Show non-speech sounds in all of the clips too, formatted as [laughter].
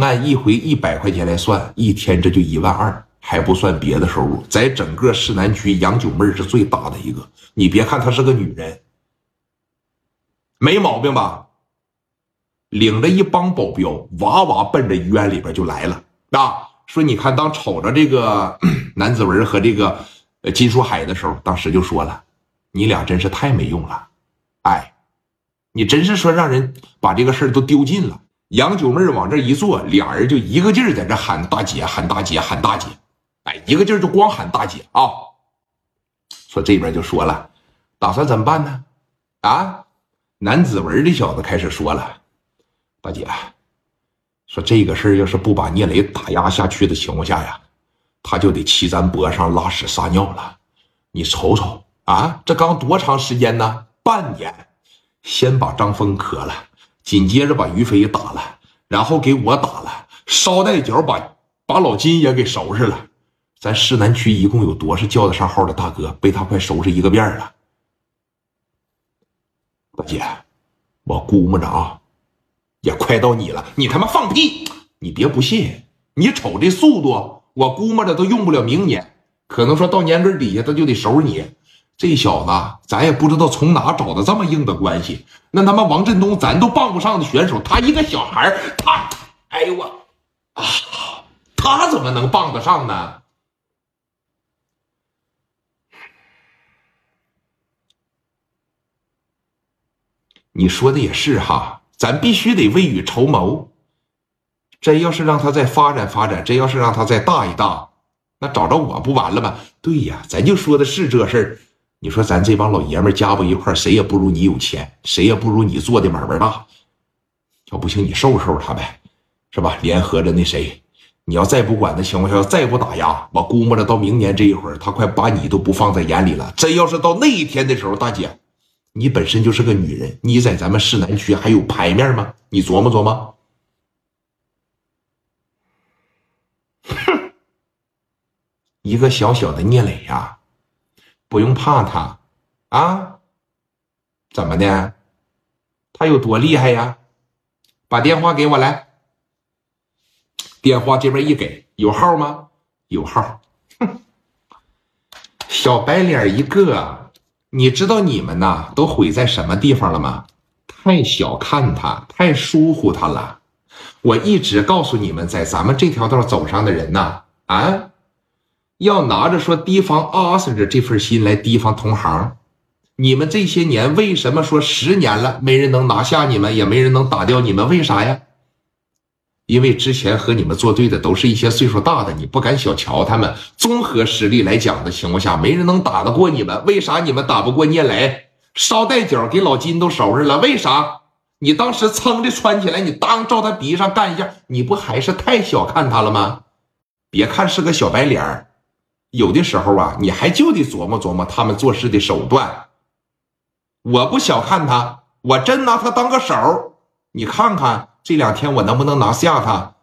按一回一百块钱来算，一天这就一万二，还不算别的收入。在整个市南区，杨九妹是最大的一个。你别看她是个女人，没毛病吧？领着一帮保镖，哇哇奔着医院里边就来了啊！说你看，当瞅着这个 [clears throat] 南子文和这个金书海的时候，当时就说了：“你俩真是太没用了，哎，你真是说让人把这个事儿都丢尽了。”杨九妹往这一坐，俩人就一个劲儿在这喊大姐，喊大姐，喊大姐，哎，一个劲儿就光喊大姐啊！说这边就说了，打算怎么办呢？啊，南子文这小子开始说了，大姐，说这个事儿要是不把聂磊打压下去的情况下呀，他就得骑咱脖上拉屎撒尿了。你瞅瞅啊，这刚多长时间呢？半年，先把张峰磕了。紧接着把于飞也打了，然后给我打了，捎带脚把把老金也给收拾了。咱市南区一共有多少叫得上号的大哥被他快收拾一个遍了？大姐，我估摸着啊，也快到你了。你他妈放屁！你别不信，你瞅这速度，我估摸着都用不了明年，可能说到年根底下他就得收拾你。这小子，咱也不知道从哪找的这么硬的关系。那他妈王振东，咱都傍不上的选手，他一个小孩他，哎呦我，啊，他怎么能傍得上呢？你说的也是哈，咱必须得未雨绸缪。真要是让他再发展发展，真要是让他再大一大，那找着我不完了吗？对呀，咱就说的是这事儿。你说咱这帮老爷们加不一块谁也不如你有钱，谁也不如你做的买卖大。要不行，你收拾收拾他呗，是吧？联合着那谁，你要再不管的情况下，再不打压，我估摸着到明年这一会儿，他快把你都不放在眼里了。真要是到那一天的时候，大姐，你本身就是个女人，你在咱们市南区还有牌面吗？你琢磨琢磨。一个小小的聂磊呀。不用怕他，啊？怎么的？他有多厉害呀？把电话给我来。电话这边一给，有号吗？有号。哼，[laughs] 小白脸一个。你知道你们呐都毁在什么地方了吗？太小看他，太疏忽他了。我一直告诉你们，在咱们这条道走上的人呐，啊。要拿着说提防阿 Sir 的这份心来提防同行，你们这些年为什么说十年了没人能拿下你们，也没人能打掉你们？为啥呀？因为之前和你们作对的都是一些岁数大的，你不敢小瞧他们。综合实力来讲的情况下，没人能打得过你们。为啥你们打不过聂磊？捎带脚给老金都收拾了。为啥？你当时噌的穿起来，你当照他鼻上干一下，你不还是太小看他了吗？别看是个小白脸儿。有的时候啊，你还就得琢磨琢磨他们做事的手段。我不小看他，我真拿他当个手你看看这两天我能不能拿下他？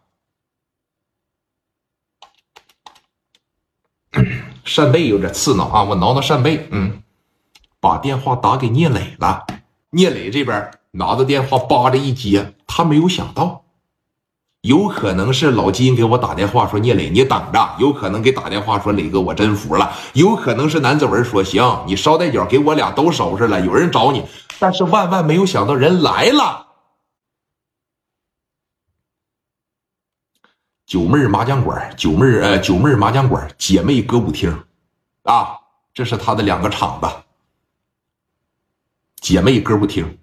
[coughs] 扇贝有点刺挠啊，我挠挠扇贝。嗯，把电话打给聂磊了。聂磊这边拿着电话扒着一接，他没有想到。有可能是老金给我打电话说：“聂磊，你等着。”有可能给打电话说：“磊哥，我真服了。”有可能是南子文说：“行，你捎带脚给我俩都收拾了。”有人找你，但是万万没有想到人来了。九妹麻将馆，九妹呃，九妹麻将馆，姐妹歌舞厅，啊，这是他的两个场子。姐妹歌舞厅。